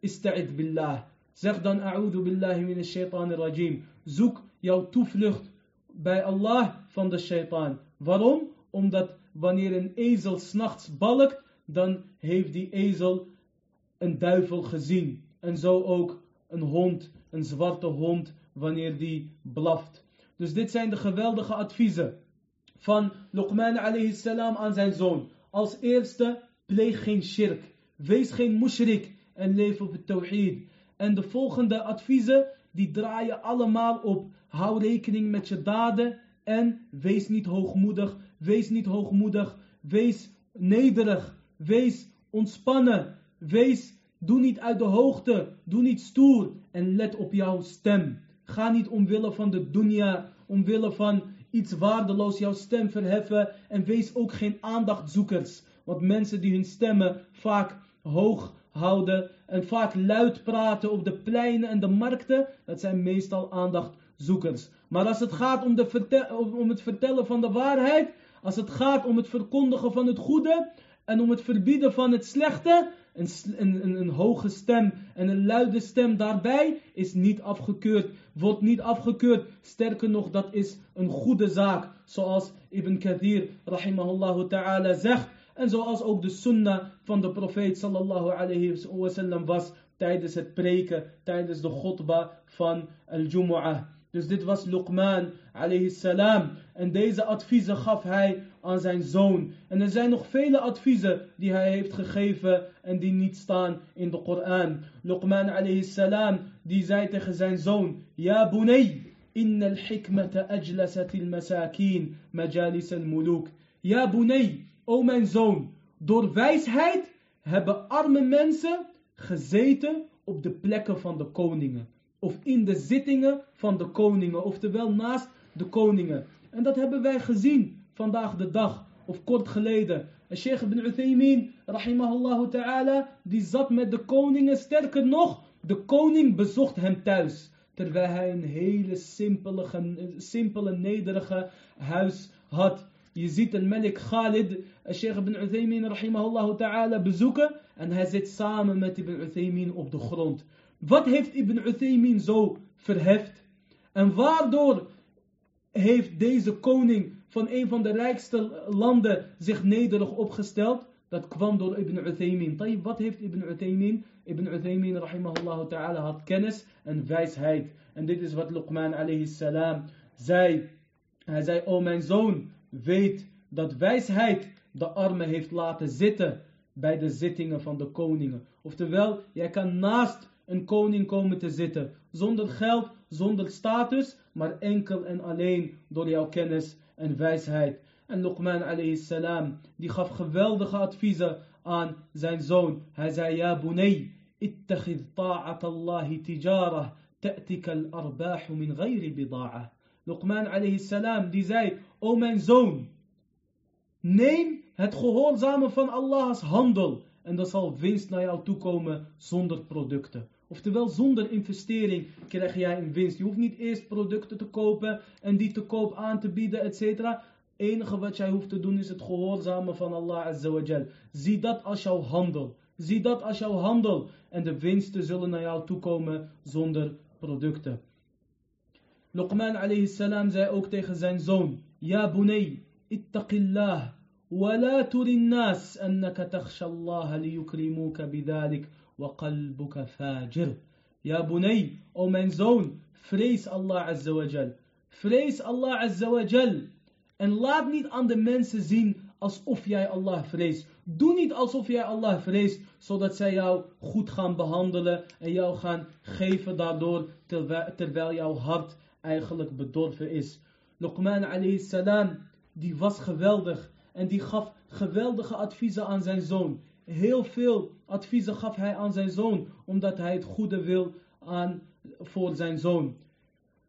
ista'id billah. Zeg dan, a'udhu billahi min shaitan rajim. Zoek jouw toevlucht bij Allah van de shaitan. Waarom? Omdat wanneer een ezel s'nachts balkt, dan heeft die ezel een duivel gezien. En zo ook een hond, een zwarte hond, wanneer die blaft. Dus dit zijn de geweldige adviezen van Luqman alayhi salam aan zijn zoon. Als eerste, pleeg geen shirk. Wees geen mushrik en leef op het tawhid. En de volgende adviezen, die draaien allemaal op. Hou rekening met je daden en wees niet hoogmoedig. Wees niet hoogmoedig. Wees nederig. Wees ontspannen. Wees, doe niet uit de hoogte. Doe niet stoer. En let op jouw stem. Ga niet omwille van de dunya, omwille van iets waardeloos jouw stem verheffen. En wees ook geen aandachtzoekers. Want mensen die hun stemmen vaak hoog houden en vaak luid praten op de pleinen en de markten, dat zijn meestal aandachtzoekers. Maar als het gaat om, de om het vertellen van de waarheid, als het gaat om het verkondigen van het goede en om het verbieden van het slechte, een, een, een, hoge stem en een luide stem daarbij is niet afgekeurd, wordt niet afgekeurd. Sterker nog, dat is een goede zaak, zoals Ibn Kathir rahimahullah ta'ala zegt. En zoals ook de sunnah van de profeet sallallahu alayhi wasallam was tijdens het preken, tijdens de khutbah van al-Jumu'ah. Dus dit was Luqman alayhi salam. En deze adviezen gaf hij aan zijn zoon. En er zijn nog vele adviezen die hij heeft gegeven en die niet staan in de Koran. Luqman alayhi salam die zei tegen zijn zoon: Ja bunay, inna al-hikmata ajlasat al-masakin majalis al-muluk. Ja bunay, o mijn zoon, door wijsheid hebben arme mensen gezeten op de plekken van de koningen. Of in de zittingen van de koningen. Oftewel naast de koningen. En dat hebben wij gezien vandaag de dag. Of kort geleden. Sheikh ibn Uthaymin, rahimahullah ta'ala, die zat met de koningen. Sterker nog, de koning bezocht hem thuis. Terwijl hij een hele simpele, simpele nederige huis had. Je ziet een Malik Khalid, Sheikh ibn Uthaymin rahimahullah ta'ala bezoeken. En hij zit samen met Ibn Uthaymin op de grond. Wat heeft Ibn Uthaymin zo verheft? En waardoor heeft deze koning van een van de rijkste landen zich nederig opgesteld? Dat kwam door Ibn Uthaymin. Wat heeft Ibn Uthaymin? Ibn Uthaymin rahimahullah ta'ala had kennis en wijsheid. En dit is wat Luqman alayhi salam zei. Hij zei, o mijn zoon, weet dat wijsheid de armen heeft laten zitten bij de zittingen van de koningen. Oftewel, jij kan naast een koning komen te zitten. Zonder geld, zonder status, maar enkel en alleen door jouw kennis en wijsheid. En Luqman alayhi salam, die gaf geweldige adviezen aan zijn zoon. Hij zei, ja bunay, ittakhid ta'at Allahi tijarah, ta'tika al-arbahu min ghayri bida'ah. Luqman alayhi salam, die zei, o mijn zoon, neem het gehoorzamen van Allah's handel. En dan zal winst naar jou toekomen zonder producten. Oftewel, zonder investering krijg jij een winst. Je hoeft niet eerst producten te kopen en die te koop aan te bieden, etc. Het enige wat jij hoeft te doen is het gehoorzamen van Allah Azawajal. Zie dat als jouw handel. Zie dat als jouw handel. En de winsten zullen naar jou toekomen zonder producten. Luqman alayhi salam zei ook tegen zijn zoon. Ja bunay, ittaqillah. ولا تر الناس أنك تخشى الله ليكرموك بذلك وقلبك فاجر يا بني أو من زون فريس الله عز وجل فريس الله عز وجل En laat niet aan de mensen zien alsof jij Allah vreest. Doe niet alsof jij Allah vreest, zodat zij jou goed gaan behandelen en jou gaan geven daardoor, terwijl, terwijl jouw hart eigenlijk bedorven is. Luqman alayhi salam, die was geweldig. En die gaf geweldige adviezen aan zijn zoon. Heel veel adviezen gaf hij aan zijn zoon, omdat hij het goede wil aan, voor zijn zoon.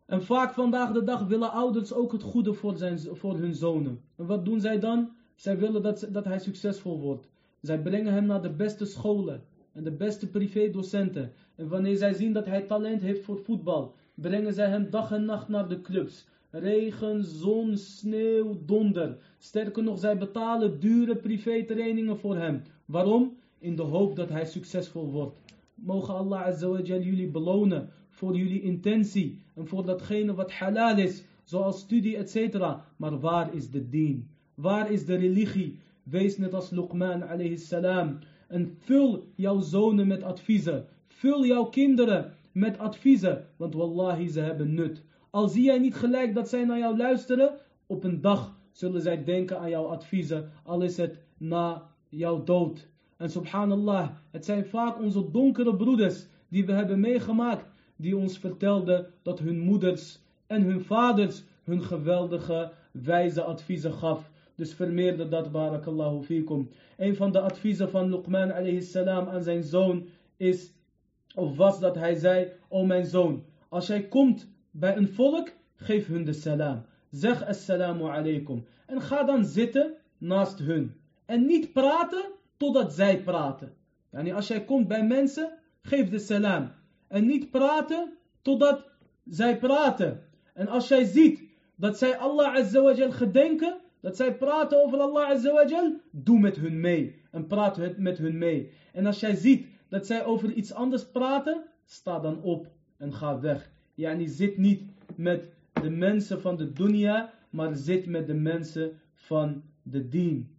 En vaak vandaag de dag willen ouders ook het goede voor, zijn, voor hun zonen. En wat doen zij dan? Zij willen dat, dat hij succesvol wordt. Zij brengen hem naar de beste scholen en de beste privédocenten. En wanneer zij zien dat hij talent heeft voor voetbal, brengen zij hem dag en nacht naar de clubs. Regen, zon, sneeuw, donder. Sterker nog, zij betalen dure privétrainingen voor hem. Waarom? In de hoop dat hij succesvol wordt. Mogen Allah Azawajal jullie belonen voor jullie intentie en voor datgene wat halal is, zoals studie, etc. Maar waar is de dien? Waar is de religie? Wees net als Luqman alayhi salam. En vul jouw zonen met adviezen. Vul jouw kinderen met adviezen. Want wallahi, ze hebben nut. Al zie jij niet gelijk dat zij naar jou luisteren, op een dag zullen zij denken aan jouw adviezen, al is het na jouw dood. En subhanallah, het zijn vaak onze donkere broeders die we hebben meegemaakt, die ons vertelden dat hun moeders en hun vaders hun geweldige wijze adviezen gaf. Dus vermeerde dat, barakallahu fikum. Een van de adviezen van Luqman alayhi salam aan zijn zoon is, of was dat hij zei, o mijn zoon, als jij komt bij een volk, geef hun de salam. Zeg assalamu alaikum. En ga dan zitten naast hun. En niet praten totdat zij praten. Yani als jij komt bij mensen, geef de salam. En niet praten totdat zij praten. En als jij ziet dat zij Allah azawajal gedenken, dat zij praten over Allah azawajal, doe met hun mee. En praat met hun mee. En als jij ziet dat zij over iets anders praten, sta dan op en ga weg. Yani zit niet met de mensen van de dunya, maar zit met de mensen van de dien.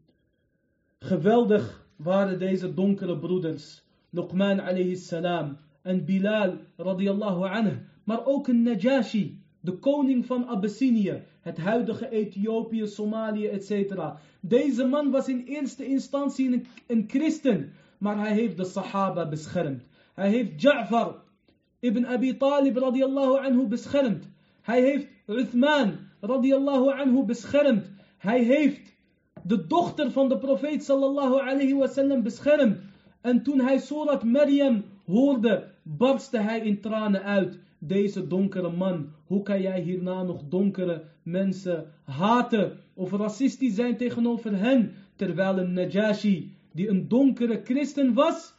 Geweldig waren deze donkere broeders. Luqman alayhi salam en Bilal radiyallahu anhu. Maar ook een Najashi, de koning van Abyssinië, het huidige Ethiopië, Somalië, etc. Deze man was in eerste instantie een, een christen, maar hij heeft de Sahaba beschermd. Hij heeft Ja'far ibn Abi Talib radiallahu anhu beschermd. Hij heeft Uthman radiallahu anhu beschermd. Hij heeft de dochter van de profeet sallallahu alayhi wasallam beschermd. En toen hij Surat Maryam hoorde, barstte hij in tranen uit. Deze donkere man, hoe kan jij hierna nog donkere mensen haten of racistisch zijn tegenover hen, terwijl een Najashi, die een donkere christen was,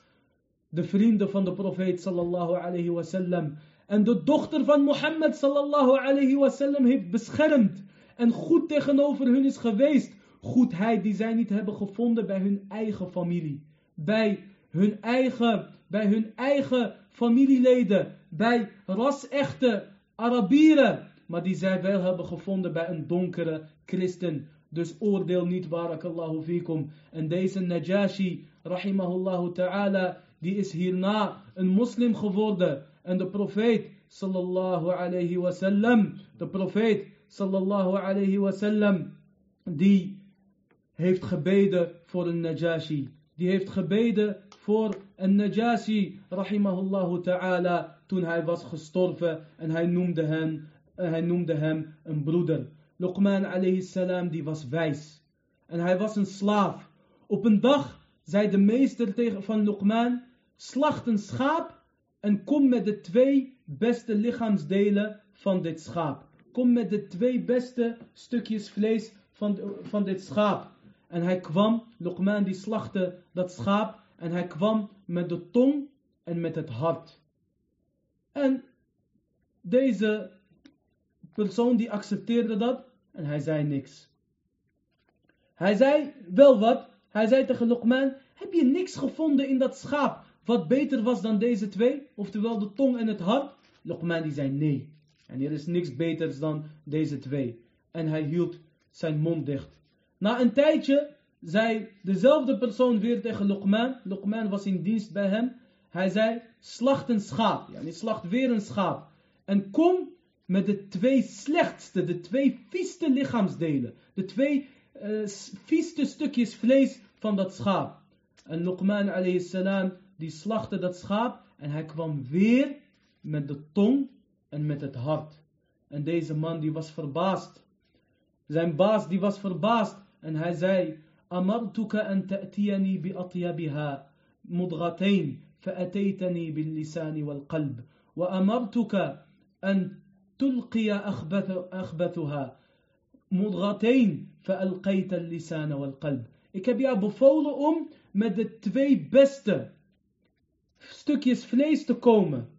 de vrienden van de profeet sallallahu alayhi wasallam en de dochter van Mohammed sallallahu alayhi wasallam heeft beschermd en goed tegenover hun is geweest. Goedheid die zij niet hebben gevonden bij hun eigen familie, bij hun eigen, bij hun eigen familieleden, bij ras-echte Arabieren, maar die zij wel hebben gevonden bij een donkere christen. Dus oordeel niet, barakallahu fikum. En deze Najashi, rahimahullahu ta'ala, die is hierna een moslim geworden. En de profeet, sallallahu alayhi wasallam, de profeet, sallallahu alayhi wasallam, die heeft gebeden voor een Najashi. Die heeft gebeden voor een Najashi, rahimahullahu ta'ala, toen hij was gestorven en hij noemde hem, hij noemde hem een broeder. Luqman alayhi salam, die was wijs. En hij was een slaaf. Op een dag zei de meester tegen van Luqman, slacht een schaap en kom met de twee beste lichaamsdelen van dit schaap. Kom met de twee beste stukjes vlees van, van dit schaap. En hij kwam, Luqman die slachtte dat schaap en hij kwam met de tong en met het hart. En deze persoon die accepteerde dat en hij zei niks. Hij zei wel wat. Hij zei tegen Luqman, heb je niks gevonden in dat schaap wat beter was dan deze twee? Oftewel de tong en het hart? Luqman die zei nee. En er is niks beters dan deze twee. En hij hield zijn mond dicht. Na een tijdje zei dezelfde persoon weer tegen Luqman. Luqman was in dienst bij hem. Hij zei, slacht een schaap. Ja, slacht weer een schaap. En kom met de twee slechtste, de twee vieste lichaamsdelen. De twee uh, vieste stukjes vlees van dat schaap. En Luqman alayhi salam, die slachtte dat schaap. En hij kwam weer met de tong en met het hart. En deze man die was verbaasd. Zijn baas die was verbaasd. En hij zei, Amartuka an ta'tiyani bi atyabiha mudghatain fa'ataytani bil lisani wal qalb. Wa amartuka an tulqiya akhbath akhbathaha mudghatayn fa'alqayta al lisana wal qalb. Ik heb jou bevolen om met de twee beste stukjes vlees te komen.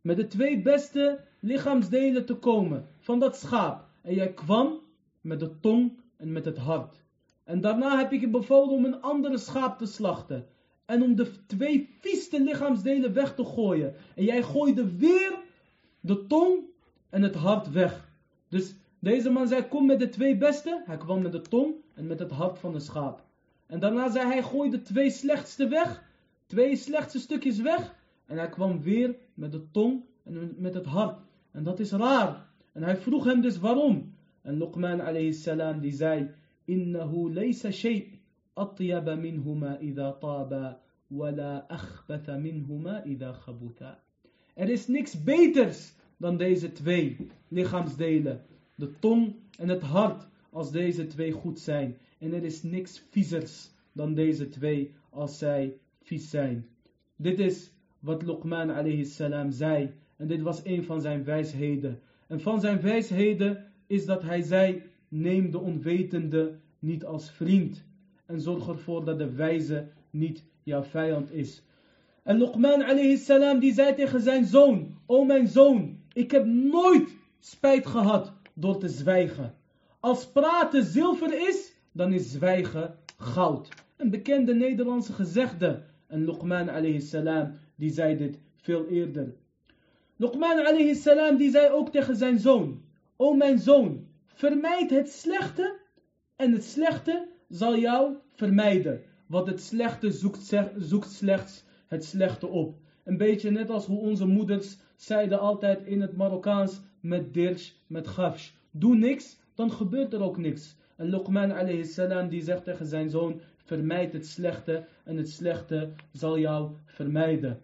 Met de twee beste lichaamsdelen te komen van dat schaap. En jij kwam met de tong en met het hart. En daarna heb ik je bevolen om een andere schaap te slachten. En om de twee vieste lichaamsdelen weg te gooien. En jij gooide weer de tong en het hart weg. Dus deze man zei, kom met de twee beste. Hij kwam met de tong en met het hart van de schaap. En daarna zei hij, gooi de twee slechtste weg. Twee slechtste stukjes weg. En hij kwam weer met de tong en met het hart. En dat is raar. En hij vroeg hem dus waarom. En Luqman alayhi salam die zei, Innahu laysa shay' atyaba minhuma idha taba, wala akhbata minhuma idha khabuta. Er is niks beters dan deze twee lichaamsdelen, de tong en het hart, als deze twee goed zijn. En er is niks viezers dan deze twee als zij vies zijn. Dit is wat Luqman alayhi salam zei. En dit was een van zijn wijsheden. En van zijn wijsheden is dat hij zei, neem de onwetende niet als vriend. En zorg ervoor dat de wijze niet jouw vijand is. En Luqman alayhi salam die zei tegen zijn zoon, O mijn zoon, ik heb nooit spijt gehad door te zwijgen. Als praten zilver is, dan is zwijgen goud. Een bekende Nederlandse gezegde. En Luqman alayhi salam die zei dit veel eerder. Luqman alayhi salam die zei ook tegen zijn zoon, O mijn zoon, vermijd het slechte en het slechte zal jou vermijden. Want het slechte zoekt, zoekt slechts het slechte op. Een beetje net als hoe onze moeders zeiden altijd in het Marokkaans met dirsh, met gafsh. Doe niks, dan gebeurt er ook niks. En Luqman alayhi salam die zegt tegen zijn zoon, vermijd het slechte en het slechte zal jou vermijden.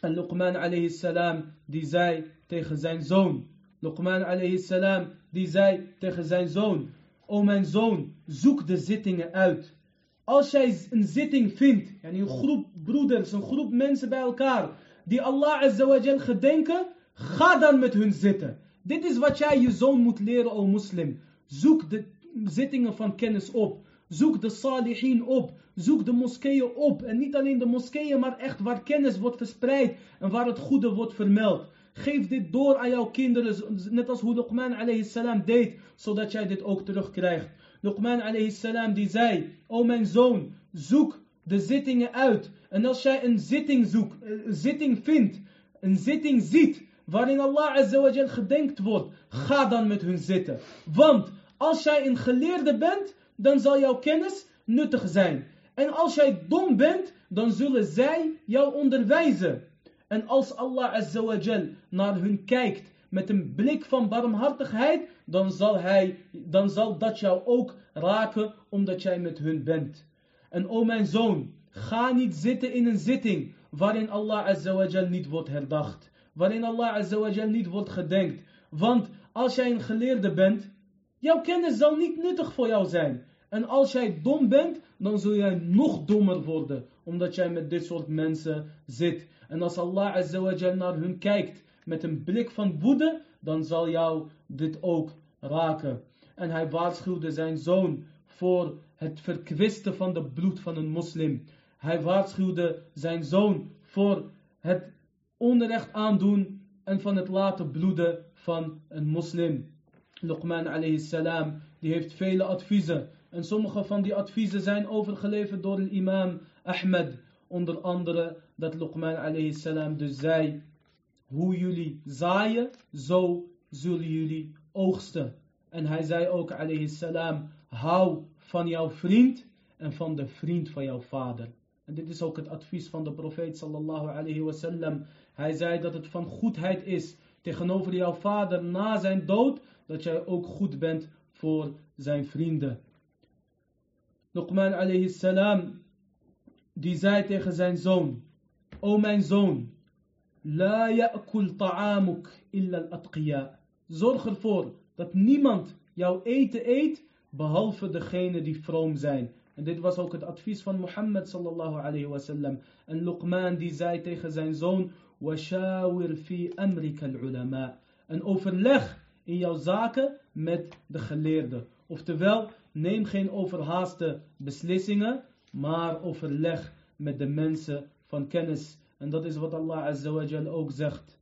En Luqman alayhi salam die zei tegen zijn zoon, Luqman alayhi salam die zei tegen zijn zoon, O mijn zoon, zoek de zittingen uit. Als jij een zitting vindt, een groep broeders, een groep mensen bij elkaar, die Allah azawajal gedenken, ga dan met hun zitten. Dit is wat jij je zoon moet leren, o moslim. Zoek de zittingen van kennis op. Zoek de salihin op. Zoek de moskeeën op. En niet alleen de moskeeën, maar echt waar kennis wordt verspreid en waar het goede wordt vermeld. Geef dit door aan jouw kinderen, net als hoe Luqman alayhi salam deed, zodat jij dit ook terugkrijgt. Luqman alayhi salam die zei, o mijn zoon, zoek de zittingen uit. En als jij een zitting zoekt, een zitting vindt, een zitting ziet, waarin Allah azawajal gedenkt wordt, ga dan met hun zitten. Want als jij een geleerde bent, dan zal jouw kennis nuttig zijn. En als jij dom bent, dan zullen zij jou onderwijzen. En als Allah azawajal naar hun kijkt met een blik van barmhartigheid, dan zal, hij, dan zal dat jou ook raken omdat jij met hun bent. En o mijn zoon, ga niet zitten in een zitting waarin Allah azawajal niet wordt herdacht. Waarin Allah azawajal niet wordt gedenkt. Want als jij een geleerde bent, jouw kennis zal niet nuttig voor jou zijn. En als jij dom bent, dan zul jij nog dommer worden. Omdat jij met dit soort mensen zit. En als Allah azawajal naar hun kijkt met een blik van woede, dan zal jou dit ook raken. En hij waarschuwde zijn zoon voor het verkwisten van de bloed van een moslim. Hij waarschuwde zijn zoon voor het onrecht aandoen en van het laten bloeden van een moslim. Luqman alayhi salam, die heeft vele adviezen. En sommige van die adviezen zijn overgeleverd door de imam Ahmed. Onder andere dat Luqman alayhi salam dus zei, hoe jullie zaaien, zo zullen jullie oogsten. En hij zei ook alayhi salam, hou van jouw vriend en van de vriend van jouw vader. En dit is ook het advies van de profeet sallallahu alayhi wasallam. Hij zei dat het van goedheid is tegenover jouw vader na zijn dood, dat jij ook goed bent voor zijn vrienden. Luqman alayhi salam, die zei tegen zijn zoon, O mijn zoon, la ya'kul ta'amuk illa al-atqiya. Zorg ervoor dat niemand jouw eten eet, behalve degene die vroom zijn. En dit was ook het advies van Mohammed sallallahu alayhi wasallam. En Luqman die zei tegen zijn zoon, washawir fi amrika al-ulama. En overleg in jouw zaken met de geleerden. Oftewel, neem geen overhaaste beslissingen, maar overleg met de mensen van kennis. En dat is wat Allah Azza wa Jal ook zegt.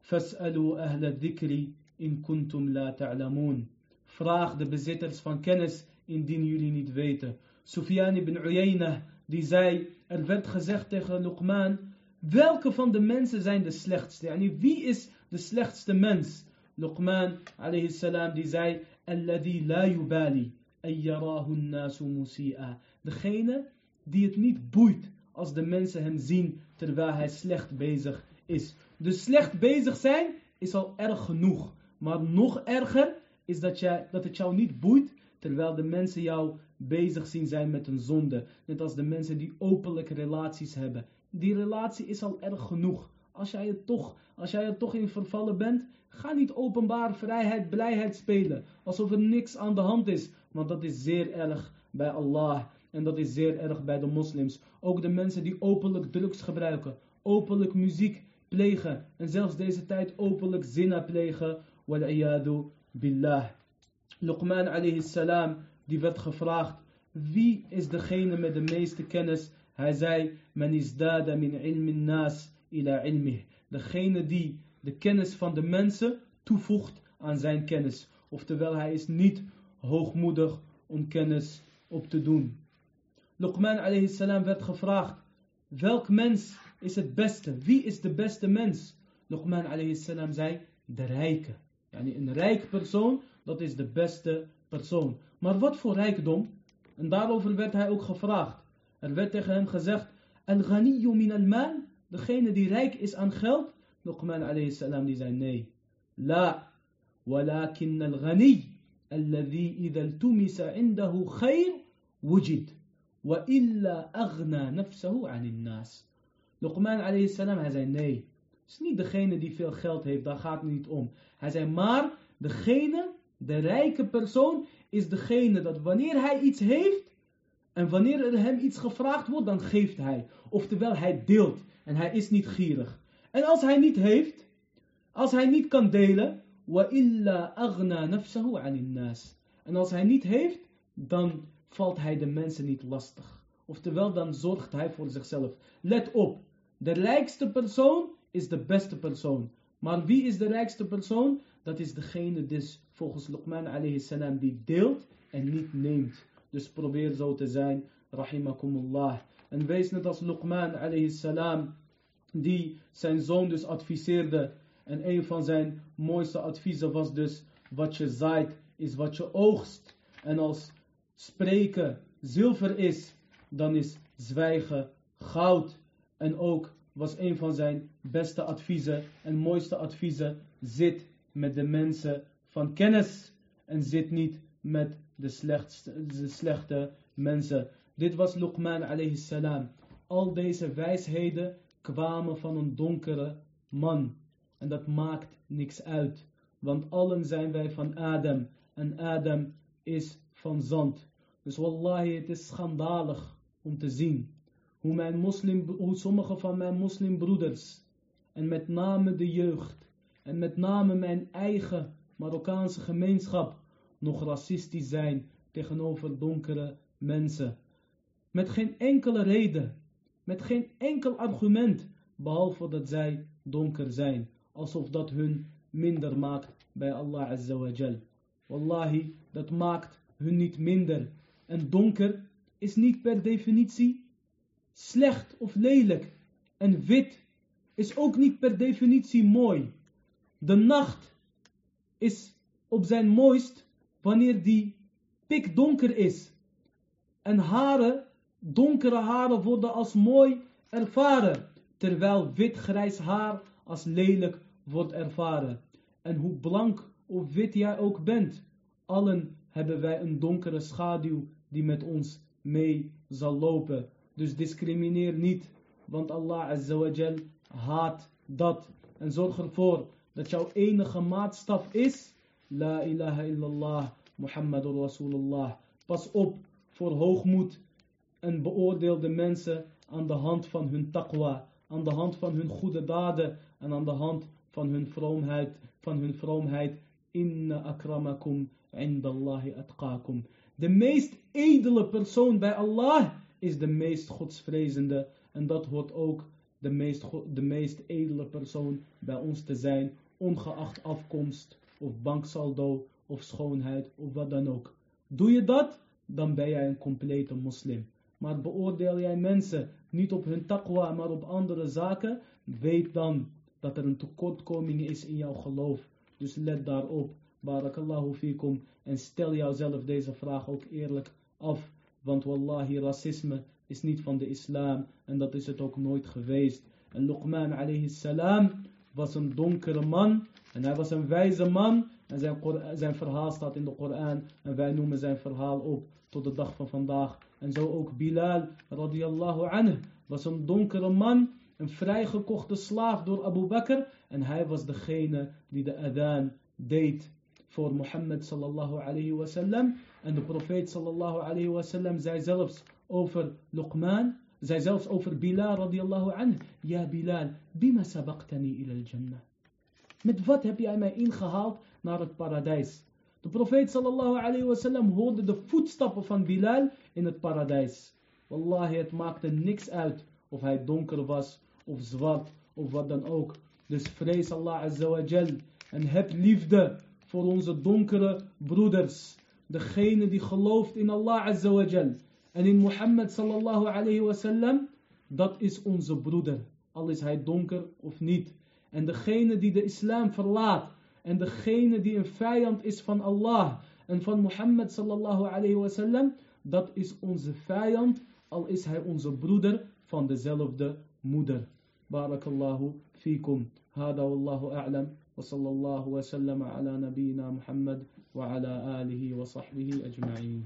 Fas'alu ahla dhikri in kuntum la ta'lamun. Vraag de bezitters van kennis indien jullie niet weten. Sufyan ibn Uyayna die zei, er werd gezegd tegen Luqman, welke van de mensen zijn de slechtste? Yani, wie is de slechtste mens? Luqman alayhi salam die zei, alladhi la yubali, Degene die het niet boeit als de mensen hem zien terwijl hij slecht bezig is. Dus slecht bezig zijn is al erg genoeg. Maar nog erger is dat, jij, dat het jou niet boeit terwijl de mensen jou bezig zien zijn met een zonde. Net als de mensen die openlijk relaties hebben. Die relatie is al erg genoeg. Als jij er toch, als jij er toch in vervallen bent, ga niet openbaar vrijheid, blijheid spelen. Alsof er niks aan de hand is. Want dat is zeer erg bij Allah. En dat is zeer erg bij de moslims. Ook de mensen die openlijk drugs gebruiken. Openlijk muziek plegen. En zelfs deze tijd openlijk zina plegen. Wal'iyadu billah. Luqman alayhi salam, die werd gevraagd. Wie is degene met de meeste kennis? Hij zei, men is dada min ilmin nas ila ilmih. Degene die de kennis van de mensen toevoegt aan zijn kennis. Oftewel, hij is niet hoogmoedig om kennis op te doen. Luqman alayhi salam werd gevraagd, welk mens is het beste? Wie is de beste mens? Luqman alayhi salam zei, de rijke. Een rijk persoon, dat is de beste persoon. Maar wat voor rijkdom? En daarover werd hij ook gevraagd. Er werd tegen hem gezegd, al-ghaniyu min al-mal, degene die rijk is aan geld. Luqman alayhi salam die zei, nee. La, walakin al-ghani, alladhi idha al-tumisa indahu khayr, wujid. وإلا أغنى نفسه عن الناس. Luqman alayhi salam, hij zei nee. Het is niet degene die veel geld heeft, daar gaat het niet om. Hij zei maar, degene, de rijke persoon, is degene dat wanneer hij iets heeft, en wanneer er hem iets gevraagd wordt, dan geeft hij. Oftewel, hij deelt. En hij is niet gierig. En als hij niet heeft, als hij niet kan delen, anin nas. En als hij niet heeft, dan valt hij de mensen niet lastig. Oftewel, dan zorgt hij voor zichzelf. Let op, de rijkste persoon is de beste persoon. Maar wie is de rijkste persoon? Dat is degene dus volgens Luqman alayhi salam die deelt en niet neemt. Dus probeer zo te zijn, rahimakumullah. En wees net als Luqman alayhi salam, die zijn zoon dus adviseerde. En een van zijn mooiste adviezen was dus, wat je zaait is wat je oogst. En als spreken zilver is, dan is zwijgen goud. En ook was een van zijn beste adviezen en mooiste adviezen, zit met de mensen van kennis en zit niet met de, slechtste, de slechte mensen. Dit was Luqman alayhi salam. Al deze wijsheden kwamen van een donkere man. En dat maakt niks uit. Want allen zijn wij van Adam. En Adam is van zand. Dus wallahi, het is schandalig om te zien hoe, mijn moslim, hoe sommige van mijn moslimbroeders, en met name de jeugd, en met name mijn eigen Marokkaanse gemeenschap, nog racistisch zijn tegenover donkere mensen. Met geen enkele reden, met geen enkel argument, behalve dat zij donker zijn, alsof dat hun minder maakt bij Allah Azza wa Jal. Wallahi, dat maakt hun niet minder. En donker is niet per definitie slecht of lelijk. En wit is ook niet per definitie mooi. De nacht is op zijn mooist wanneer die pikdonker is. En haren, donkere haren worden als mooi ervaren. Terwijl wit-grijs haar als lelijk wordt ervaren. En hoe blank of wit jij ook bent, allen hebben wij een donkere schaduw die met ons mee zal lopen. Dus discrimineer niet, want Allah Azza haat dat. En zorg ervoor dat jouw enige maatstaf is, La ilaha illallah, Muhammadur Rasulullah. Pas op voor hoogmoed en beoordeel de mensen aan de hand van hun taqwa, aan de hand van hun goede daden en aan de hand van hun vroomheid, van hun vroomheid. Inna akramakum indallahi atqakum. De meest edele persoon bij Allah is de meest godsvrezende. En dat hoort ook de meest, de meest edele persoon bij ons te zijn. Ongeacht afkomst of banksaldo of schoonheid of wat dan ook. Doe je dat, dan ben jij een complete moslim. Maar beoordeel jij mensen niet op hun taqwa, maar op andere zaken, weet dan dat er een tekortkoming is in jouw geloof. Dus let daarop. Barakallahu fikum. En stel jouzelf deze vraag ook eerlijk af. Want wallahi, racisme is niet van de islam. En dat is het ook nooit geweest. En Luqman alayhi salam was een donkere man. En hij was een wijze man. En zijn, zijn verhaal staat in de Koran. En wij noemen zijn verhaal op tot de dag van vandaag. En zo ook Bilal radiyallahu anhu was een donkere man. Een vrijgekochte slaaf door Abu Bakr. En hij was degene die de adhan deed voor Mohammed sallallahu alayhi wa sallam. En de profeet sallallahu alayhi wa sallam zei zelfs over Luqman, zei zelfs over Bilal radiyallahu anhu. Ja Bilal, bima sabaqtani ila al-jannah. Met wat heb jij mij ingehaald naar het paradijs? De profeet sallallahu alayhi wa sallam hoorde de voetstappen van Bilal in het paradijs. Wallahi, het maakte niks uit of hij donker was of zwart of wat dan ook. Dus vrees Allah azza wa jal en heb liefde voor onze donkere broeders. Degene die gelooft in Allah Azza wa Jal. En in Mohammed sallallahu alayhi wa sallam. Dat is onze broeder. Al is hij donker of niet. En degene die de islam verlaat. En degene die een vijand is van Allah. En van Mohammed sallallahu alayhi wa sallam. Dat is onze vijand. Al is hij onze broeder van dezelfde moeder. Barakallahu fikum. Hada wallahu a'lam. وصلى الله وسلم على نبينا محمد وعلى آله وصحبه أجمعين